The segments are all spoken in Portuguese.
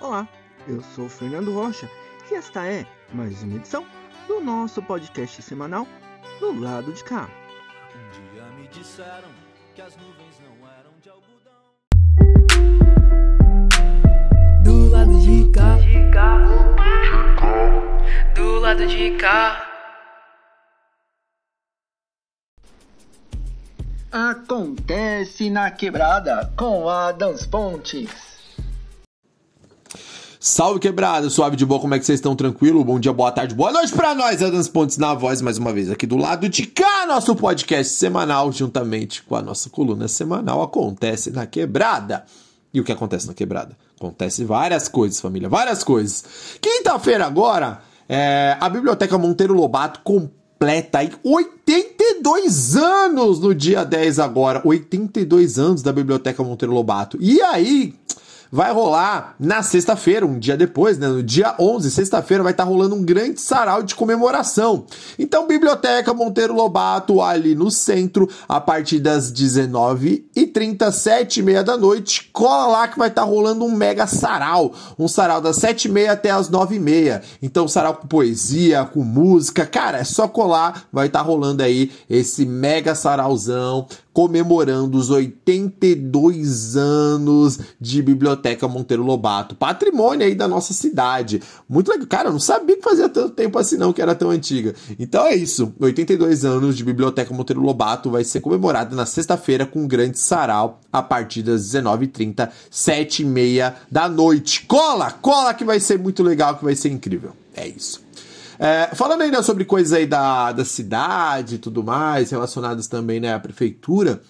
Olá, eu sou Fernando Rocha e esta é mais uma edição do nosso podcast semanal do lado de cá. Um dia me disseram que as nuvens não eram de algodão. Do lado de cá, do lado de cá. Acontece na quebrada com Adams Pontes. Salve quebrada, suave de boa, como é que vocês estão? Tranquilo? Bom dia, boa tarde, boa noite pra nós, Adams Pontes na voz, mais uma vez aqui do lado de cá, nosso podcast semanal, juntamente com a nossa coluna semanal, acontece na quebrada. E o que acontece na quebrada? Acontece várias coisas, família, várias coisas. Quinta-feira agora, é, a Biblioteca Monteiro Lobato completa aí 82 anos no dia 10 agora. 82 anos da Biblioteca Monteiro Lobato. E aí, vai rolar na sexta-feira, um dia depois, né, no dia 11, sexta-feira, vai estar tá rolando um grande sarau de comemoração. Então, Biblioteca Monteiro Lobato, ali no centro, a partir das 19h30, 7 e meia da noite, cola lá que vai estar tá rolando um mega sarau. Um sarau das 7 e meia até as 9 e meia. Então, sarau com poesia, com música, cara, é só colar, vai estar tá rolando aí esse mega sarauzão comemorando os 82 anos de Biblioteca Monteiro Lobato, patrimônio aí da nossa cidade. Muito legal. Cara, eu não sabia que fazia tanto tempo assim não, que era tão antiga. Então é isso, 82 anos de Biblioteca Monteiro Lobato vai ser comemorado na sexta-feira com um grande sarau a partir das 19h30, 7h30 da noite. Cola, cola que vai ser muito legal, que vai ser incrível. É isso. É, falando ainda sobre coisas aí da, da cidade e tudo mais, relacionadas também né, à prefeitura,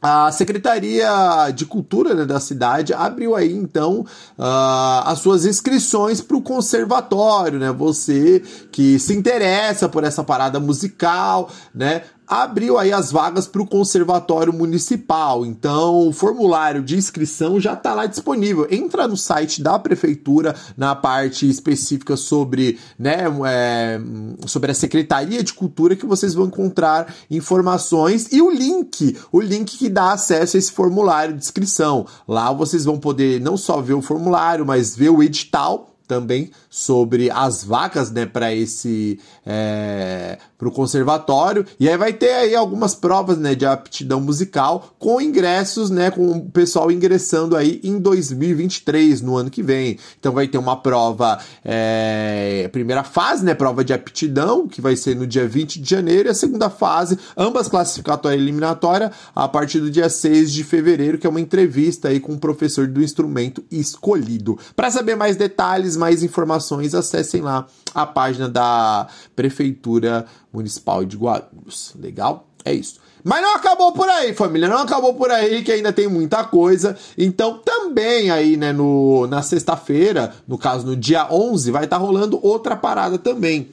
a Secretaria de Cultura né, da cidade abriu aí então uh, as suas inscrições para o conservatório, né? Você que se interessa por essa parada musical, né? Abriu aí as vagas para o Conservatório Municipal. Então, o formulário de inscrição já está lá disponível. Entra no site da Prefeitura, na parte específica sobre, né, é, sobre a Secretaria de Cultura, que vocês vão encontrar informações e o link, o link que dá acesso a esse formulário de inscrição. Lá vocês vão poder não só ver o formulário, mas ver o edital também sobre as vagas, né, para esse é, para o conservatório e aí vai ter aí algumas provas, né, de aptidão musical com ingressos, né, com o pessoal ingressando aí em 2023 no ano que vem. Então vai ter uma prova, é, primeira fase, né, prova de aptidão que vai ser no dia 20 de janeiro e a segunda fase, ambas classificatória e eliminatória a partir do dia 6 de fevereiro, que é uma entrevista aí com o professor do instrumento escolhido. Para saber mais detalhes mais informações, acessem lá a página da Prefeitura Municipal de Guarulhos. Legal? É isso. Mas não acabou por aí, família. Não acabou por aí, que ainda tem muita coisa. Então, também aí, né, no, na sexta-feira, no caso no dia 11, vai estar tá rolando outra parada também.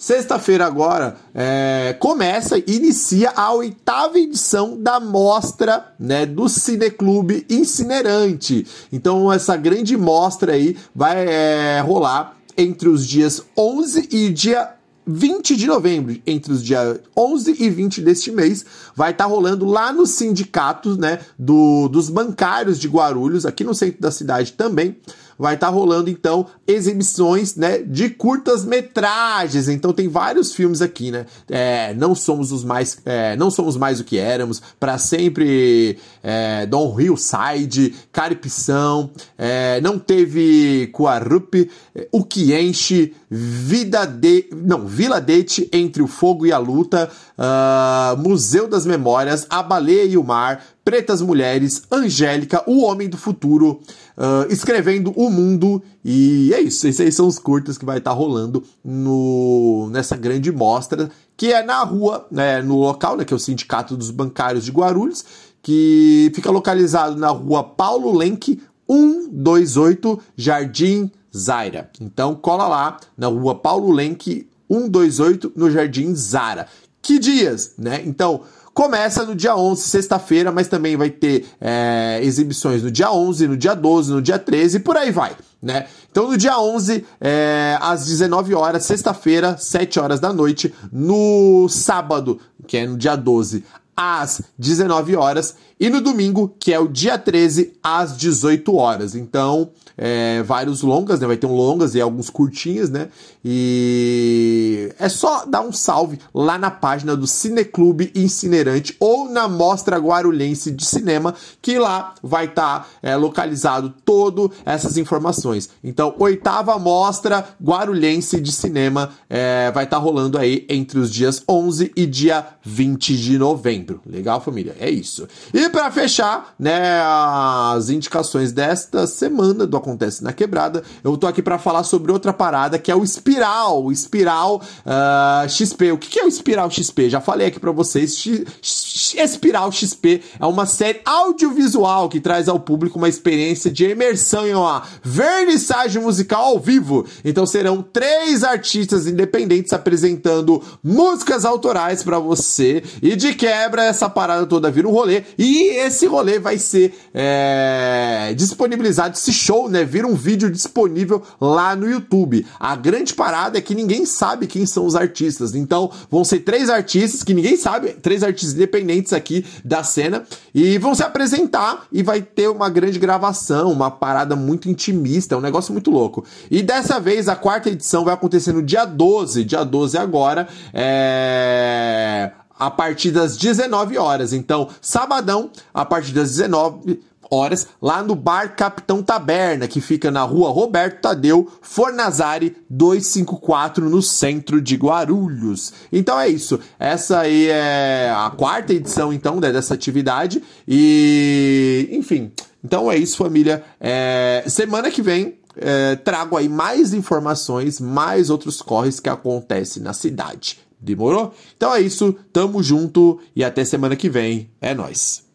Sexta-feira agora é, começa, inicia a oitava edição da mostra né, do Cineclube Incinerante. Então essa grande mostra aí vai é, rolar entre os dias 11 e dia 20 de novembro, entre os dias 11 e 20 deste mês, vai estar tá rolando lá no sindicato né, do, dos bancários de Guarulhos, aqui no centro da cidade também vai estar tá rolando então exibições, né, de curtas metragens. Então tem vários filmes aqui, né? É, não somos os mais, é, não somos mais o que éramos, para sempre é, Don Hillside, Caripção, é, não teve Kuarup, é, o que enche, Vida de, não, Vila Dete entre o fogo e a luta, uh, Museu das Memórias, A Baleia e o Mar, Pretas Mulheres, Angélica, O Homem do Futuro, uh, Escrevendo o Mundo. E é isso, esses são os curtas que vai estar tá rolando no, nessa grande mostra, que é na rua, né, no local, né, que é o Sindicato dos Bancários de Guarulhos, que fica localizado na rua Paulo Lenk, 128, Jardim Zaira. Então cola lá na rua Paulo Lenk, 128, no Jardim Zara. Que dias, né? Então, Começa no dia 11, sexta-feira, mas também vai ter é, exibições no dia 11, no dia 12, no dia 13 e por aí vai, né? Então no dia 11, é, às 19 horas, sexta-feira, 7 horas da noite, no sábado, que é no dia 12, às 19 horas e no domingo, que é o dia 13, às 18 horas. Então, é, vários longas, né? Vai ter um longas e alguns curtinhas, né? E é só dar um salve lá na página do Cineclube Incinerante ou na Mostra Guarulhense de Cinema, que lá vai estar tá, é, localizado todas essas informações. Então, oitava Mostra Guarulhense de Cinema é, vai estar tá rolando aí entre os dias 11 e dia 20 de novembro. Legal, família? É isso. E para fechar, né, as indicações desta semana do Acontece na Quebrada, eu tô aqui para falar sobre outra parada que é o Espiral, Espiral uh, ah, XP. O que é o Espiral XP? Já falei aqui para vocês. X Espiral XP é uma série audiovisual que traz ao público uma experiência de imersão em uma vernissagem musical ao vivo. Então serão três artistas independentes apresentando músicas autorais para você e de quebra essa parada toda vira um rolê e esse rolê vai ser é, disponibilizado, esse show, né? Vira um vídeo disponível lá no YouTube. A grande parada é que ninguém sabe quem são os artistas. Então, vão ser três artistas que ninguém sabe, três artistas independentes aqui da cena, e vão se apresentar e vai ter uma grande gravação, uma parada muito intimista, um negócio muito louco. E dessa vez, a quarta edição vai acontecer no dia 12, dia 12 agora. É a partir das 19 horas. Então, sabadão, a partir das 19 horas, lá no Bar Capitão Taberna, que fica na rua Roberto Tadeu, Fornazari 254, no centro de Guarulhos. Então é isso. Essa aí é a quarta edição, então, né, dessa atividade. E, enfim. Então é isso, família. É... Semana que vem é, trago aí mais informações, mais outros corres que acontecem na cidade. Demorou? Então é isso, tamo junto e até semana que vem. É nós.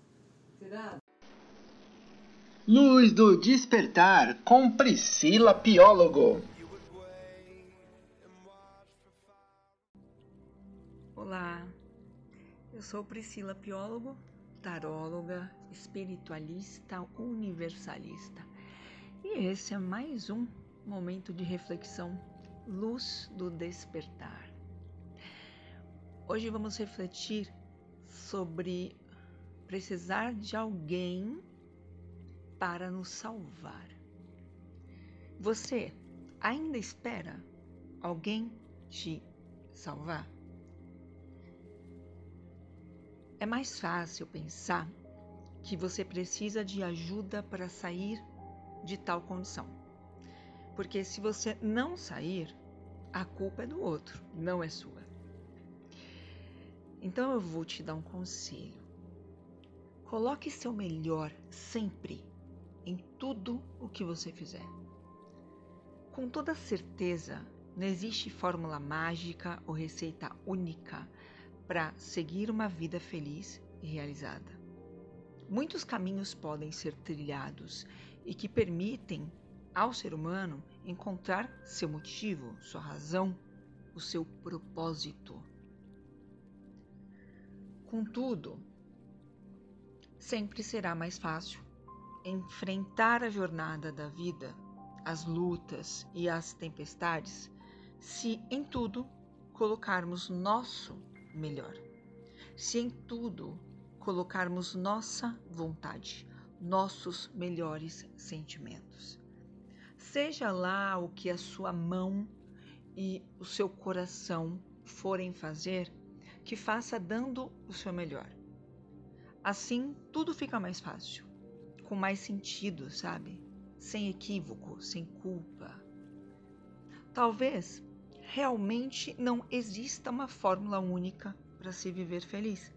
Luz do Despertar com Priscila Piólogo. Olá, eu sou Priscila Piólogo, taróloga, espiritualista, universalista. E esse é mais um momento de reflexão, Luz do Despertar. Hoje vamos refletir sobre precisar de alguém para nos salvar. Você ainda espera alguém te salvar? É mais fácil pensar que você precisa de ajuda para sair de tal condição. Porque se você não sair, a culpa é do outro, não é sua. Então eu vou te dar um conselho. Coloque seu melhor sempre em tudo o que você fizer. Com toda certeza, não existe fórmula mágica ou receita única para seguir uma vida feliz e realizada. Muitos caminhos podem ser trilhados e que permitem ao ser humano encontrar seu motivo, sua razão, o seu propósito. Contudo, sempre será mais fácil enfrentar a jornada da vida, as lutas e as tempestades, se em tudo colocarmos nosso melhor. Se em tudo colocarmos nossa vontade, nossos melhores sentimentos. Seja lá o que a sua mão e o seu coração forem fazer, que faça dando o seu melhor. Assim, tudo fica mais fácil, com mais sentido, sabe? Sem equívoco, sem culpa. Talvez realmente não exista uma fórmula única para se viver feliz,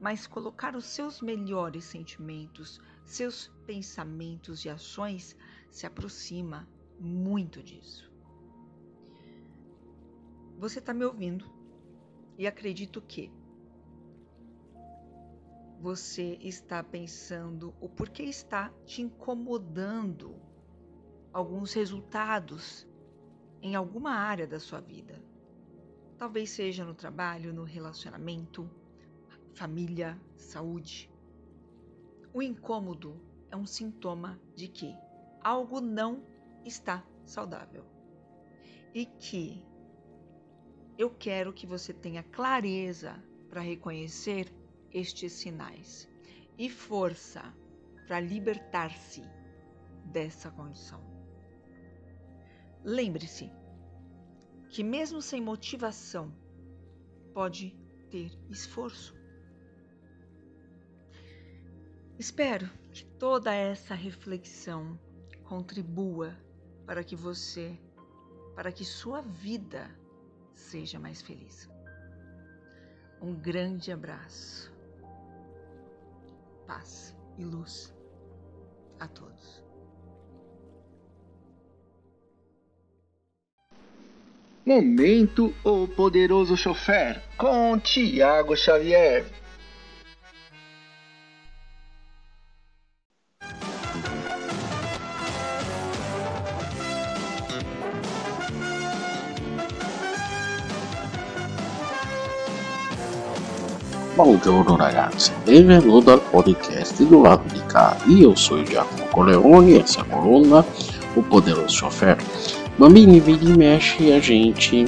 mas colocar os seus melhores sentimentos, seus pensamentos e ações se aproxima muito disso. Você está me ouvindo? E acredito que você está pensando o porquê está te incomodando alguns resultados em alguma área da sua vida. Talvez seja no trabalho, no relacionamento, família, saúde. O incômodo é um sintoma de que algo não está saudável e que eu quero que você tenha clareza para reconhecer estes sinais e força para libertar-se dessa condição. Lembre-se que, mesmo sem motivação, pode ter esforço. Espero que toda essa reflexão contribua para que você, para que sua vida seja mais feliz. Um grande abraço, paz e luz a todos. Momento O Poderoso Chofer com Tiago Xavier. Buongiorno ragazzi, benvenuto al podcast do lado di cá. Io sono Giacomo Coleone, essa coluna, o poderoso chofer. Bambini, vira e mexe a gente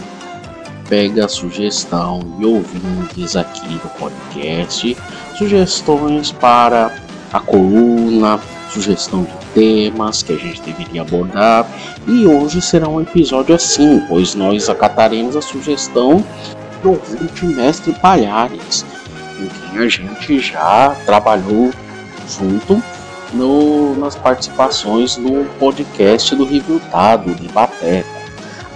pega sugestão e ouvintes aqui do podcast, sugestões para a coluna, sugestão de temas que a gente deveria abordar. E hoje será um episódio assim, pois nós acataremos a sugestão do ouvinte Mestre Palhares com quem a gente já trabalhou junto no, nas participações no podcast do Reviltado de Batera.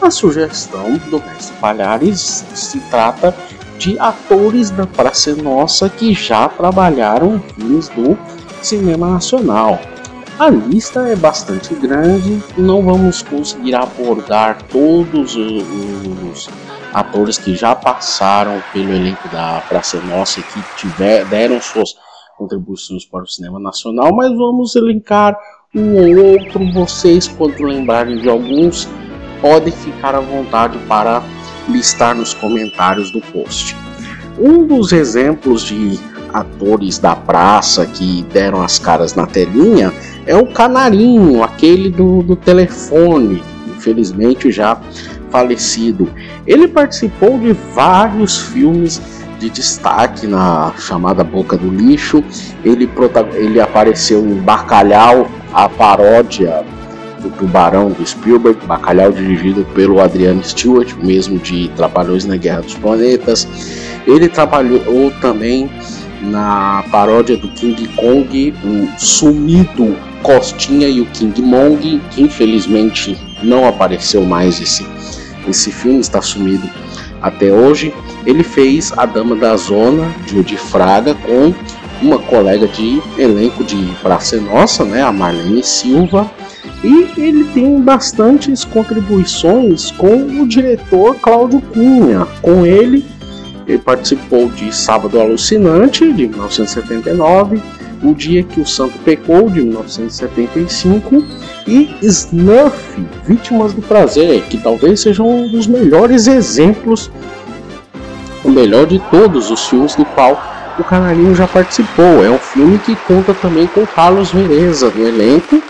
A sugestão do Mestre Palhares se trata de atores da Praça Nossa que já trabalharam filmes do cinema nacional. A lista é bastante grande, não vamos conseguir abordar todos os atores que já passaram pelo elenco da Praça Nossa e que tiver, deram suas contribuições para o cinema nacional, mas vamos elencar um ou outro. Vocês, quando lembrarem de alguns, podem ficar à vontade para listar nos comentários do post. Um dos exemplos de atores da praça que deram as caras na telinha é o Canarinho, aquele do, do telefone, infelizmente já falecido. Ele participou de vários filmes de destaque na chamada Boca do Lixo. Ele, ele apareceu em Bacalhau, a paródia do Tubarão do Spielberg, Bacalhau dirigido pelo Adriano Stewart, mesmo de Trabalhões na Guerra dos Planetas. Ele trabalhou também na paródia do King Kong, o sumido Costinha e o King Mong, que infelizmente não apareceu mais esse, esse filme, está sumido até hoje. Ele fez A Dama da Zona, de Fraga, com uma colega de elenco de Praça Nossa, né, a Marlene Silva, e ele tem bastantes contribuições com o diretor Cláudio Cunha. Com ele, ele participou de Sábado Alucinante, de 1979, O Dia que o Santo Pecou, de 1975, e Snuff, Vítimas do Prazer, que talvez seja um dos melhores exemplos, o melhor de todos os filmes do qual o Canarinho já participou. É um filme que conta também com Carlos Vereza no elenco.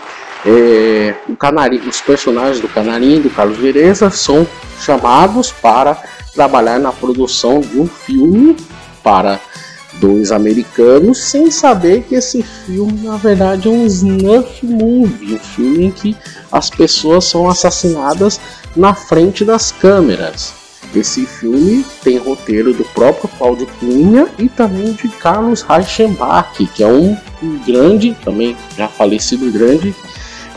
É, o Canarinho, os personagens do Canarinho e do Carlos Vereza são chamados para trabalhar na produção de um filme para dois americanos sem saber que esse filme na verdade é um snuff movie, um filme em que as pessoas são assassinadas na frente das câmeras. Esse filme tem roteiro do próprio Cláudio Cunha e também de Carlos Reichenbach, que é um, grande, também já falecido grande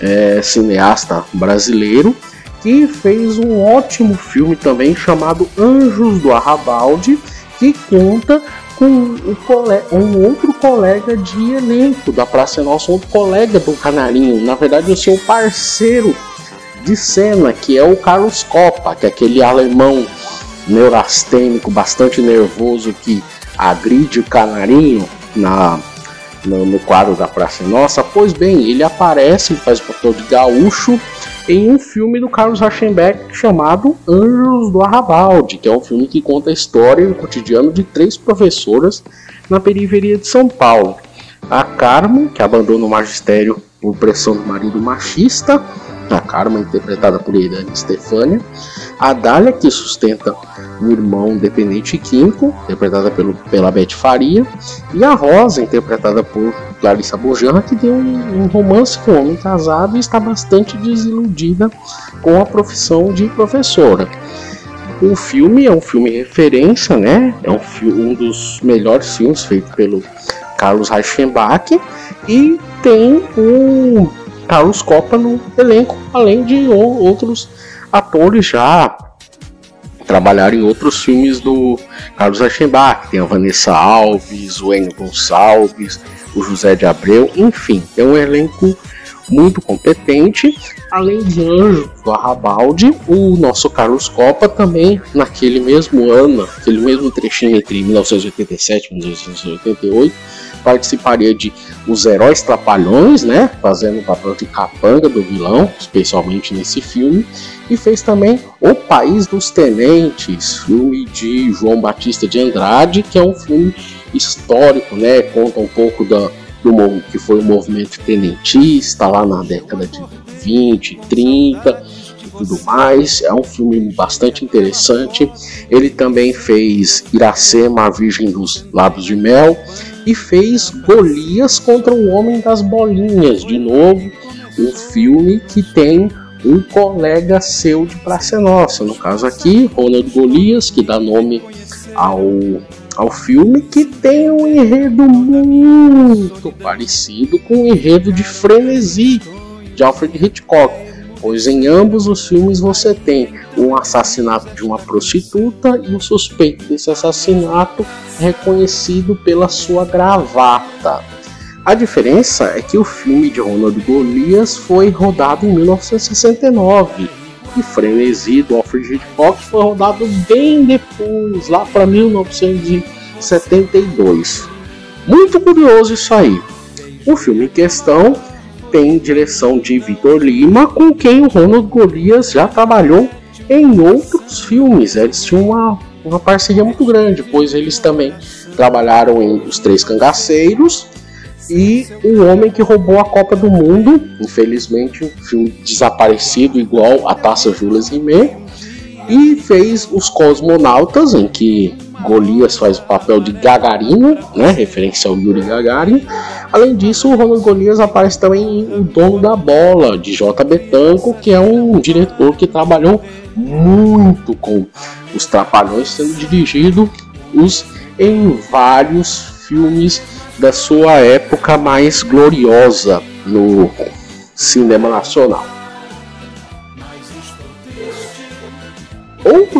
é, cineasta brasileiro, que fez um ótimo filme também chamado Anjos do Arrabalde, que conta com um, um, outro colega de elenco. Da Praça Nossa, um outro colega do Canarinho, na verdade o seu parceiro de cena, que é o Carlos Copa, que é aquele alemão neurastênico, bastante nervoso que agride o Canarinho na, no, no quadro da Praça Nossa. Pois bem, ele aparece, ele faz o papel de gaúcho em um filme do Carlos Rauschenbeck chamado Anjos do Arrabalde, que é um filme que conta a história e o cotidiano de três professoras na periferia de São Paulo. A Carmen, que abandona o magistério por pressão do marido machista, a Carmen interpretada por Irene Stefania, a Dália, que sustenta o irmão dependente químico, interpretada pelo, pela Beth Faria, e a Rosa, interpretada por Clarissa Bojan, que tem um, um romance com um homem casado e está bastante desiludida com a profissão de professora. O filme é um filme referência, né? É um, um dos melhores filmes feito pelo Carlos Reichenbach e tem o Carlos Copa no elenco, além de outros atores já trabalharam em outros filmes do Carlos Reichenbach. Tem a Vanessa Alves, o Enio Gonçalves, o José de Abreu, enfim, é um elenco muito competente. Além de Anjo do Arrabalde, o nosso Carlos Copa também, naquele mesmo ano, aquele mesmo trechinho entre 1987 e 1988, participaria de Os Heróis Trapalhões, né? Fazendo o papel de capanga do vilão, especialmente nesse filme. E fez também O País dos Tenentes, filme de João Batista de Andrade, que é um filme histórico, né? Conta um pouco da, do que foi o movimento tenentista lá na década de 20, 30 e tudo mais. É um filme bastante interessante. Ele também fez Iracema, a Virgem dos Lábios de Mel, e fez Golias contra o Homem das Bolinhas, de novo, um filme que tem um colega seu de Praça Nossa, no caso aqui, Ronald Golias, que dá nome ao ao filme que tem um enredo muito parecido com o enredo de Frenesi de Alfred Hitchcock, pois em ambos os filmes você tem um assassinato de uma prostituta e o suspeito desse assassinato reconhecido pela sua gravata. A diferença é que o filme de Ronald Golias foi rodado em 1969 e Frenesi do Alfred Hitchcock foi rodado bem depois, lá para 1972. Muito curioso isso aí. O filme em questão tem direção de Vitor Lima, com quem o Ronald Golias já trabalhou em outros filmes. Eles tinham uma, uma parceria muito grande, pois eles também trabalharam em Os Três Cangaceiros e O Homem que Roubou a Copa do Mundo, infelizmente um filme desaparecido igual a Taça Jules Rimet, e fez Os Cosmonautas, em que Golias faz o papel de Gagarino, né, referência ao Yuri Gagarin. Além disso, o Ronald Golias aparece também em O Dono da Bola, de J. Betanco, que é um diretor que trabalhou muito com os Trapalhões, sendo dirigido os em vários filmes da sua época mais gloriosa no cinema nacional.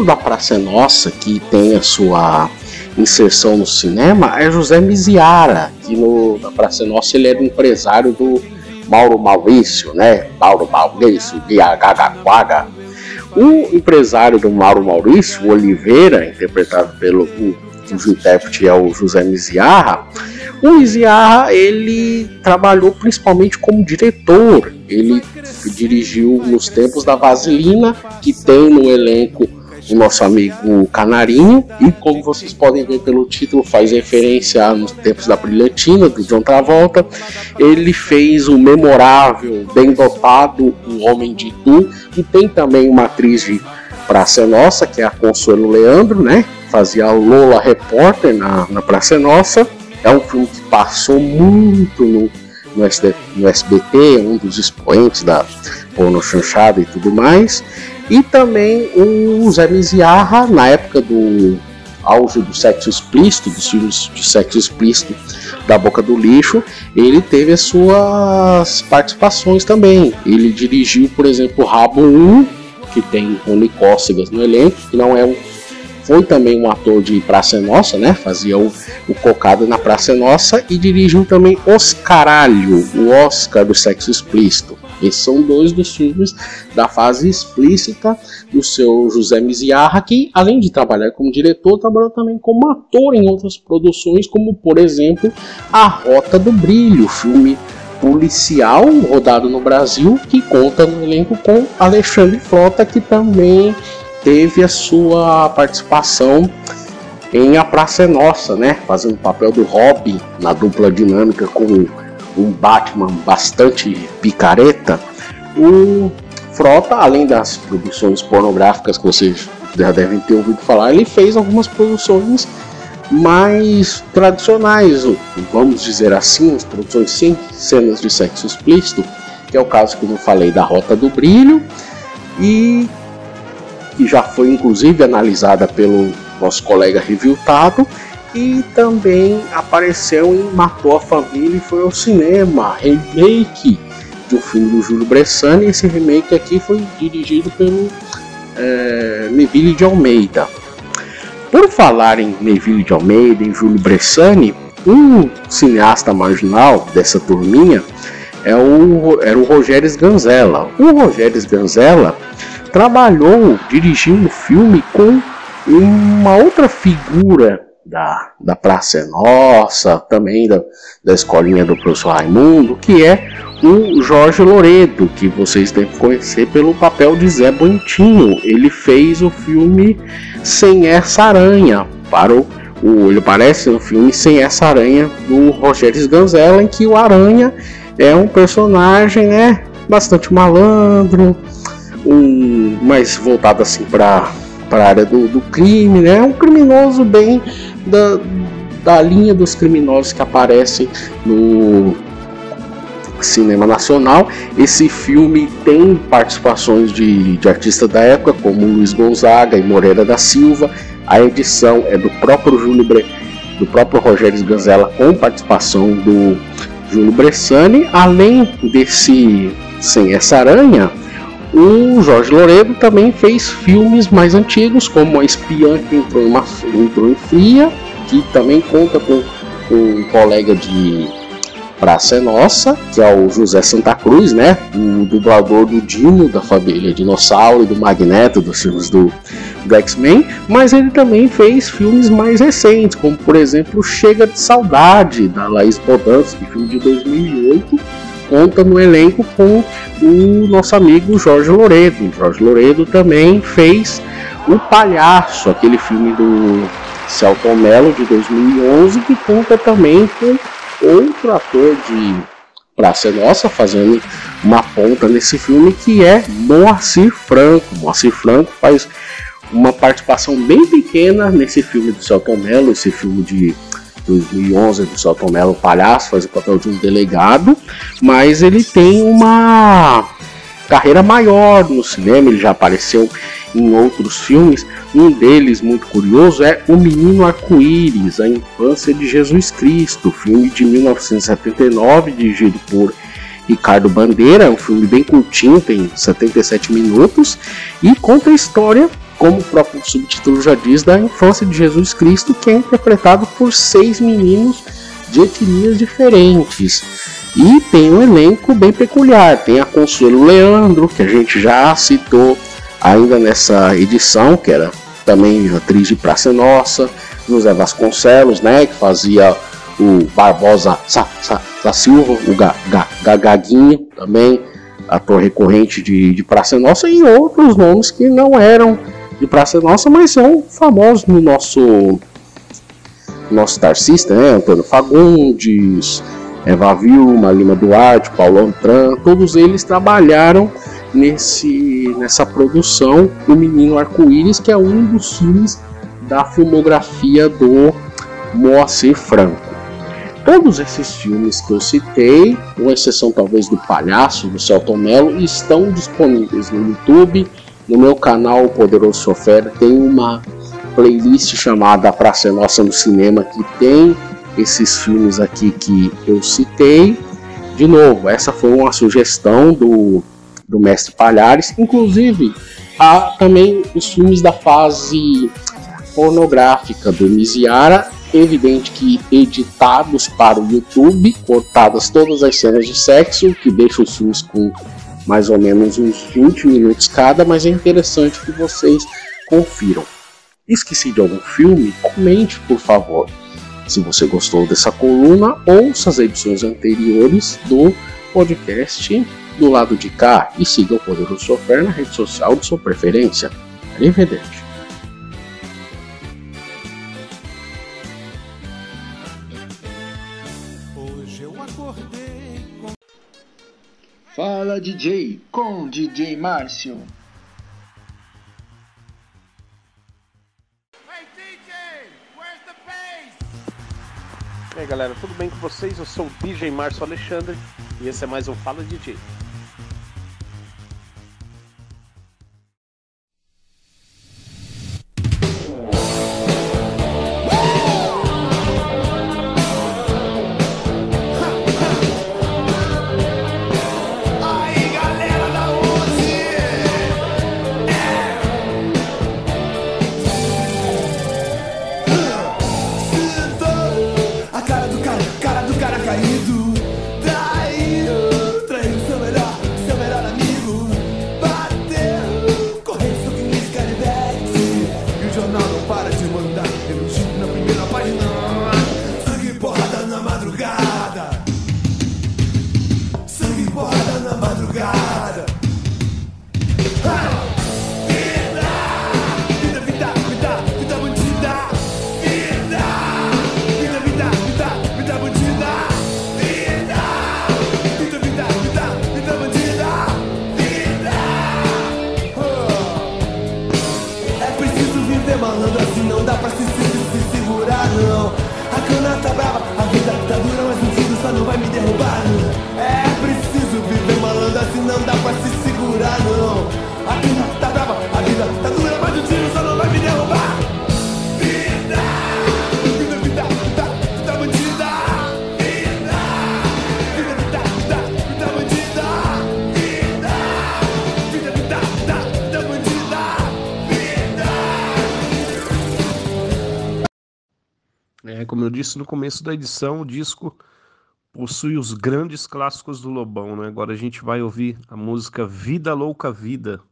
Outro da Praça Nossa que tem a sua inserção no cinema é José Miziara, que no, na Praça Nossa ele era empresário do Mauro Maurício, né? Mauro Maurício de Agagaquaga. O empresário do Mauro Maurício, Oliveira, interpretado pelo cujo intérprete é o José Miziarra, o Miziarra ele trabalhou principalmente como diretor. Ele dirigiu nos tempos da Vaselina, que tem no elenco o nosso amigo Canarinho, e como vocês podem ver pelo título, faz referência nos tempos da Brilhantina, do John Travolta. Ele fez o memorável, bem dotado, O Homem de Tu, e tem também uma atriz de Praça Nossa, que é a Consuelo Leandro, né? Fazia a Lola Repórter na, na Praça Nossa. É um filme que passou muito no, no, SD, no SBT, é um dos expoentes da porno chanchada e tudo mais. E também o Zé Miziarra, na época do auge do sexo explícito, dos filmes de sexo explícito da Boca do Lixo, ele teve as suas participações também. Ele dirigiu, por exemplo, Rabo 1, que tem Rony Cócegas no elenco, que não é um foi também um ator de Praça Nossa, né? Fazia o, o Cocada na Praça Nossa e dirigiu também Oscaralho, o Oscar do sexo explícito. Esses são dois dos filmes da fase explícita do seu José Miziarra, que além de trabalhar como diretor, trabalhou também como ator em outras produções, como por exemplo A Rota do Brilho, filme policial rodado no Brasil, que conta no elenco com Alexandre Frota, que também teve a sua participação em A Praça é Nossa, né? Fazendo o papel do Robin na dupla dinâmica com um Batman bastante picareta. O Frota, além das produções pornográficas que vocês já devem ter ouvido falar, ele fez algumas produções mais tradicionais, vamos dizer assim, as produções sem cenas de sexo explícito, que é o caso como eu falei da Rota do Brilho e que já foi inclusive analisada pelo nosso colega Reviltado e também apareceu em Matou a Família e foi ao cinema, remake um filme do Júlio Bressani. Esse remake aqui foi dirigido pelo é, Neville de Almeida. Por falar em Neville de Almeida, em Júlio Bressani, um cineasta marginal dessa turminha é o, era o Rogério Ganzella. O Rogério Ganzella trabalhou dirigindo o filme com uma outra figura da, da Praça é Nossa, também da, da escolinha do professor Raimundo, que é o Jorge Loredo, que vocês devem conhecer pelo papel de Zé Bontinho. Ele fez o filme Sem Essa Aranha, para o, o ele aparece no filme Sem Essa Aranha do Rogério Ganzella, em que o Aranha é um personagem, né, bastante malandro, um mais voltado assim para para a área do, do crime, né? Um criminoso bem da, da linha dos criminosos que aparecem no cinema nacional. Esse filme tem participações de, de artistas da época, como Luiz Gonzaga e Moreira da Silva. A edição é do próprio Júlio Bre... do próprio Rogério Ganzella com participação do Júlio Bressani. Além desse Sem Essa Aranha, o Jorge Loredo também fez filmes mais antigos, como A Espiã que entrou em, uma, entrou em Fria, que também conta com um colega de Praça é Nossa, que é o José Santa Cruz, né? O dublador do Dino, da família Dinossauro e do Magneto, dos filmes do, do X-Men. Mas ele também fez filmes mais recentes, como por exemplo Chega de Saudade, da Laís Podansky, filme de 2008 conta no elenco com o nosso amigo Jorge Loredo. Jorge Loredo também fez O Palhaço, aquele filme do Celton Mello de 2011, que conta também com outro ator de Praça Nossa fazendo uma ponta nesse filme que é Moacir Franco. Moacir Franco faz uma participação bem pequena nesse filme do Celton Mello, esse filme de 2011 do Celton Mello Palhaço, faz o papel de um delegado, mas ele tem uma carreira maior no cinema, ele já apareceu em outros filmes. Um deles, muito curioso, é O Menino Arco-Íris, A Infância de Jesus Cristo, filme de 1979, dirigido por Ricardo Bandeira, é um filme bem curtinho, tem 77 minutos, e conta a história como o próprio subtítulo já diz, da infância de Jesus Cristo, que é interpretado por seis meninos de etnias diferentes. E tem um elenco bem peculiar. Tem a Consuelo Leandro, que a gente já citou ainda nessa edição, que era também atriz de Praça Nossa. José Vasconcelos, né, que fazia o Barbosa Sa, Sa, Sa Silva, o Ga, Ga, Gagaguinho também, ator recorrente de, de Praça Nossa, e outros nomes que não eram de Praça Nossa, mas são famosos no nosso nosso taxista, né? Antônio Fagundes, Eva Vilma, Lima Duarte, Paulo Antran, todos eles trabalharam nesse, nessa produção do Menino Arco-Íris, que é um dos filmes da filmografia do Moacir Franco. Todos esses filmes que eu citei, com exceção talvez do Palhaço, do Celton Mello, estão disponíveis no YouTube no meu canal, Poderoso Chofer, tem uma playlist chamada Praça Nossa no Cinema que tem esses filmes aqui que eu citei. De novo, essa foi uma sugestão do, do mestre Palhares. Inclusive, há também os filmes da fase pornográfica do Miziara. Evidente que editados para o YouTube, cortadas todas as cenas de sexo, que deixa os filmes com mais ou menos uns 20 minutos cada, mas é interessante que vocês confiram. Esqueci de algum filme? Comente, por favor. Se você gostou dessa coluna, ouça as edições anteriores do podcast do lado de cá e siga o Poderoso Software na rede social de sua preferência. Arrivederci. Fala DJ com DJ Márcio. Hey DJ, where's the bass? E aí galera, tudo bem com vocês? Eu sou o DJ Márcio Alexandre e esse é mais um Fala DJ. Como eu disse no começo da edição, o disco possui os grandes clássicos do Lobão, né? Agora a gente vai ouvir a música Vida Louca Vida,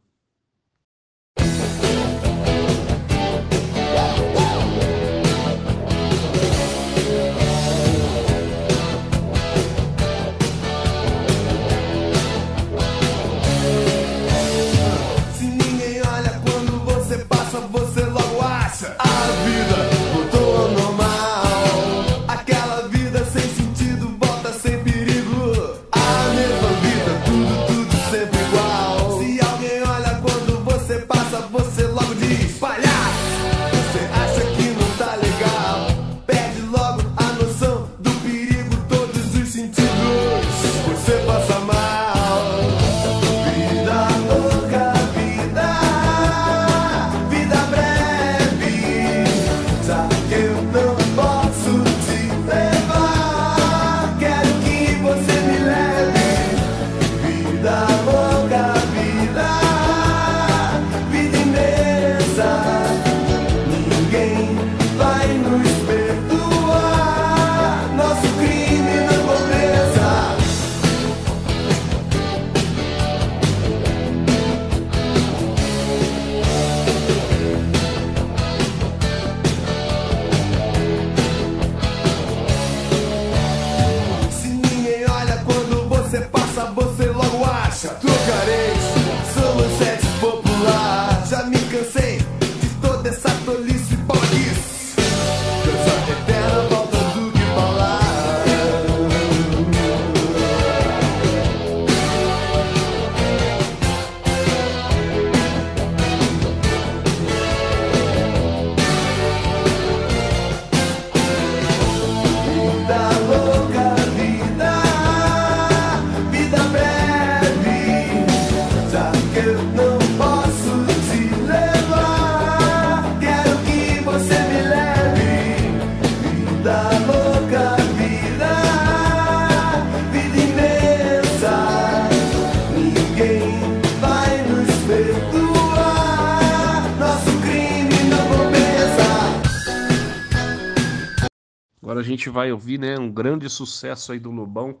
agora a gente vai ouvir né, um grande sucesso aí do Lobão,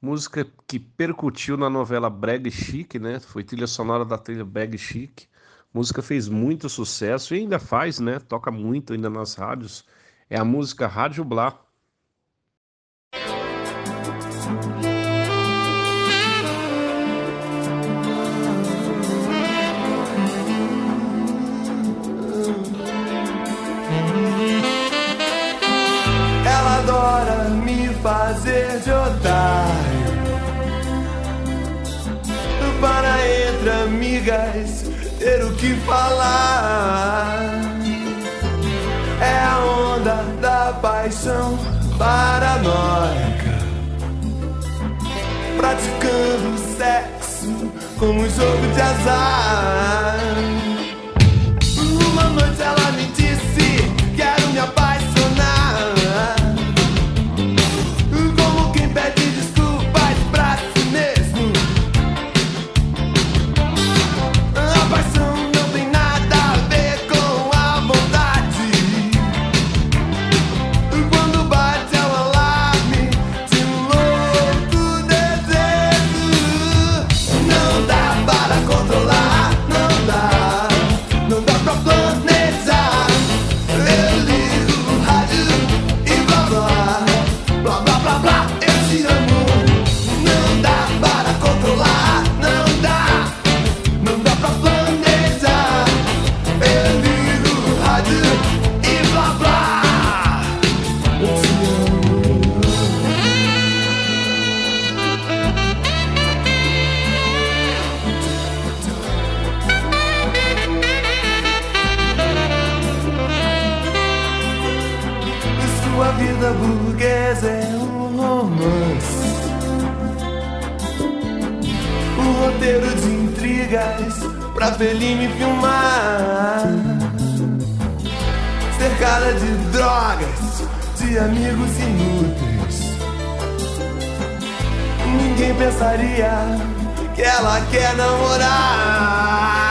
música que percutiu na novela Brag Chic, né? Foi trilha sonora da trilha Brag Chic. Música fez muito sucesso e ainda faz, né? Toca muito ainda nas rádios. É a música Rádio Blá, adora me fazer de otário. Para entre amigas ter o que falar. É a onda da paixão paranoica. Praticando sexo como um jogo de azar. Cercada de drogas, de amigos inúteis. Ninguém pensaria que ela quer namorar.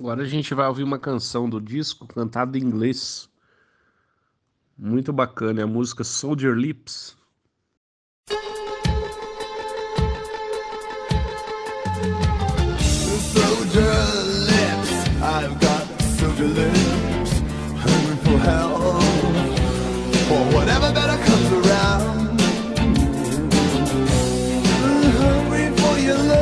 Agora a gente vai ouvir uma canção do disco cantada em inglês. Muito bacana, é a música Soldier Lips. Soldier lips, I've got soldier lips, hungry for help, for whatever better comes around. Hungry for your love,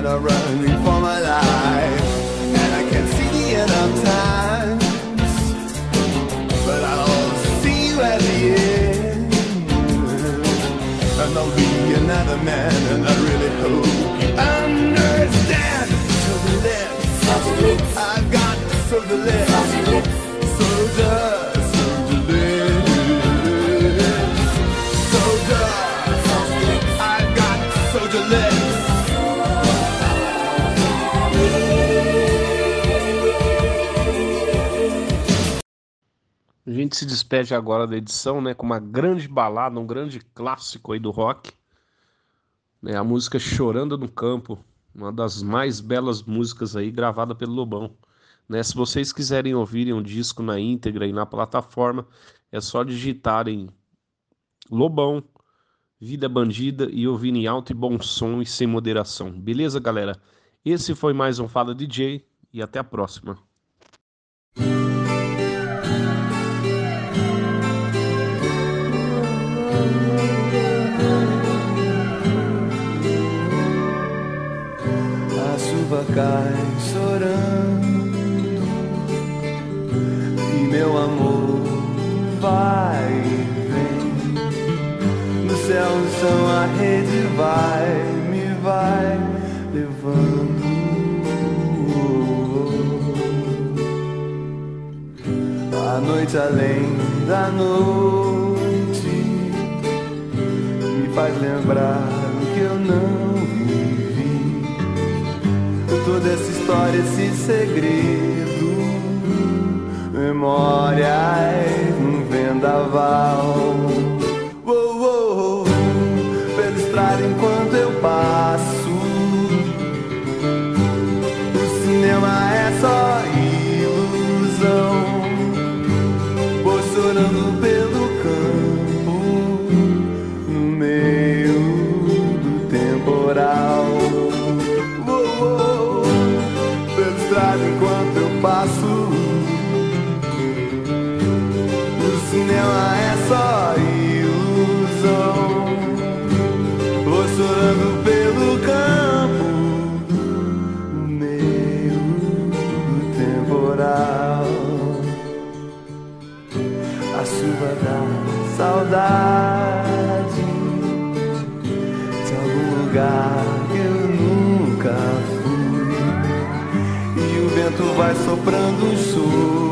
and I'm running for my life, and I can't see the end of time. But I'll see you at the end. And I'll be another man, and I really hope you understand. So the lips, I've got so the soldier, soldier A gente se despede agora da edição, né, com uma grande balada, um grande clássico aí do rock. Né, a música Chorando no Campo, uma das mais belas músicas aí gravada pelo Lobão. Né, se vocês quiserem ouvirem um disco na íntegra e na plataforma, é só digitarem Lobão, Vida Bandida e ouvir em alto e bom som e sem moderação. Beleza, galera? Esse foi mais um Fala DJ e até a próxima. Chuva cai chorando. E meu amor vai e vem No céu, chão, a rede vai Me vai levando. A noite além da noite faz lembrar Toda essa história, esse segredo, memórias num vendaval. Lugar que eu nunca fui. E o vento vai soprando um choro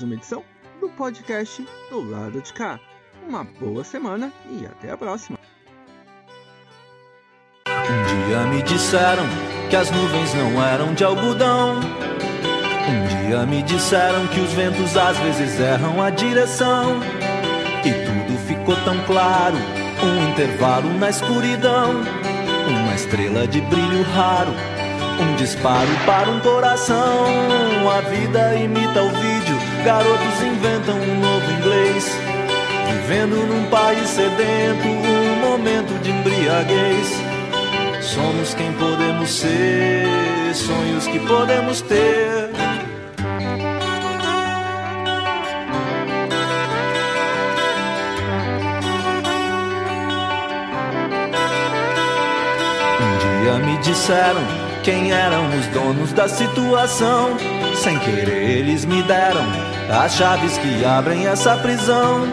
mais uma edição do podcast do lado de cá. Uma boa semana e até a próxima. Um dia me disseram que as nuvens não eram de algodão. Um dia me disseram que os ventos às vezes erram a direção. E tudo ficou tão claro, um intervalo na escuridão. Uma estrela de brilho raro, um disparo para um coração. A vida imita o vídeo, garotos inventam um novo inglês. Vivendo num país sedento, um momento de embriaguez. Somos quem podemos ser, sonhos que podemos ter. Um dia me disseram quem eram os donos da situação. Sem querer, eles me deram as chaves que abrem essa prisão.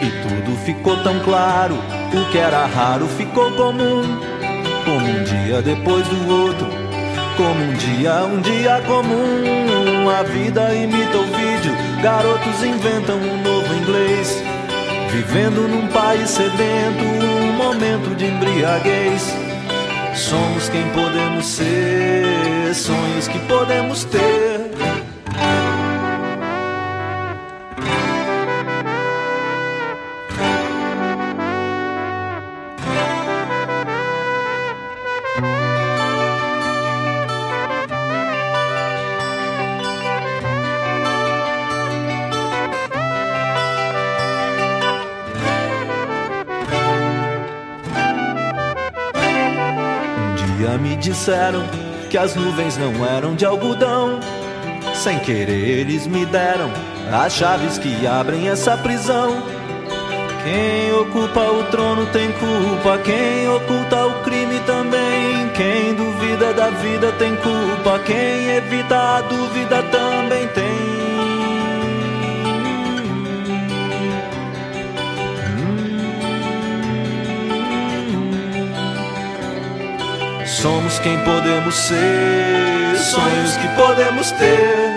E tudo ficou tão claro, o que era raro ficou comum. Como um dia depois do outro, como um dia, um dia comum. A vida imita o vídeo, garotos inventam um novo inglês. Vivendo num país sedento, um momento de embriaguez. Somos quem podemos ser, sonhos que podemos ter. Disseram que as nuvens não eram de algodão. Sem querer, eles me deram as chaves que abrem essa prisão. Quem ocupa o trono tem culpa, quem oculta o crime também. Quem duvida da vida tem culpa, quem evita a dúvida também tem. Somos quem podemos ser, sonhos que podemos ter.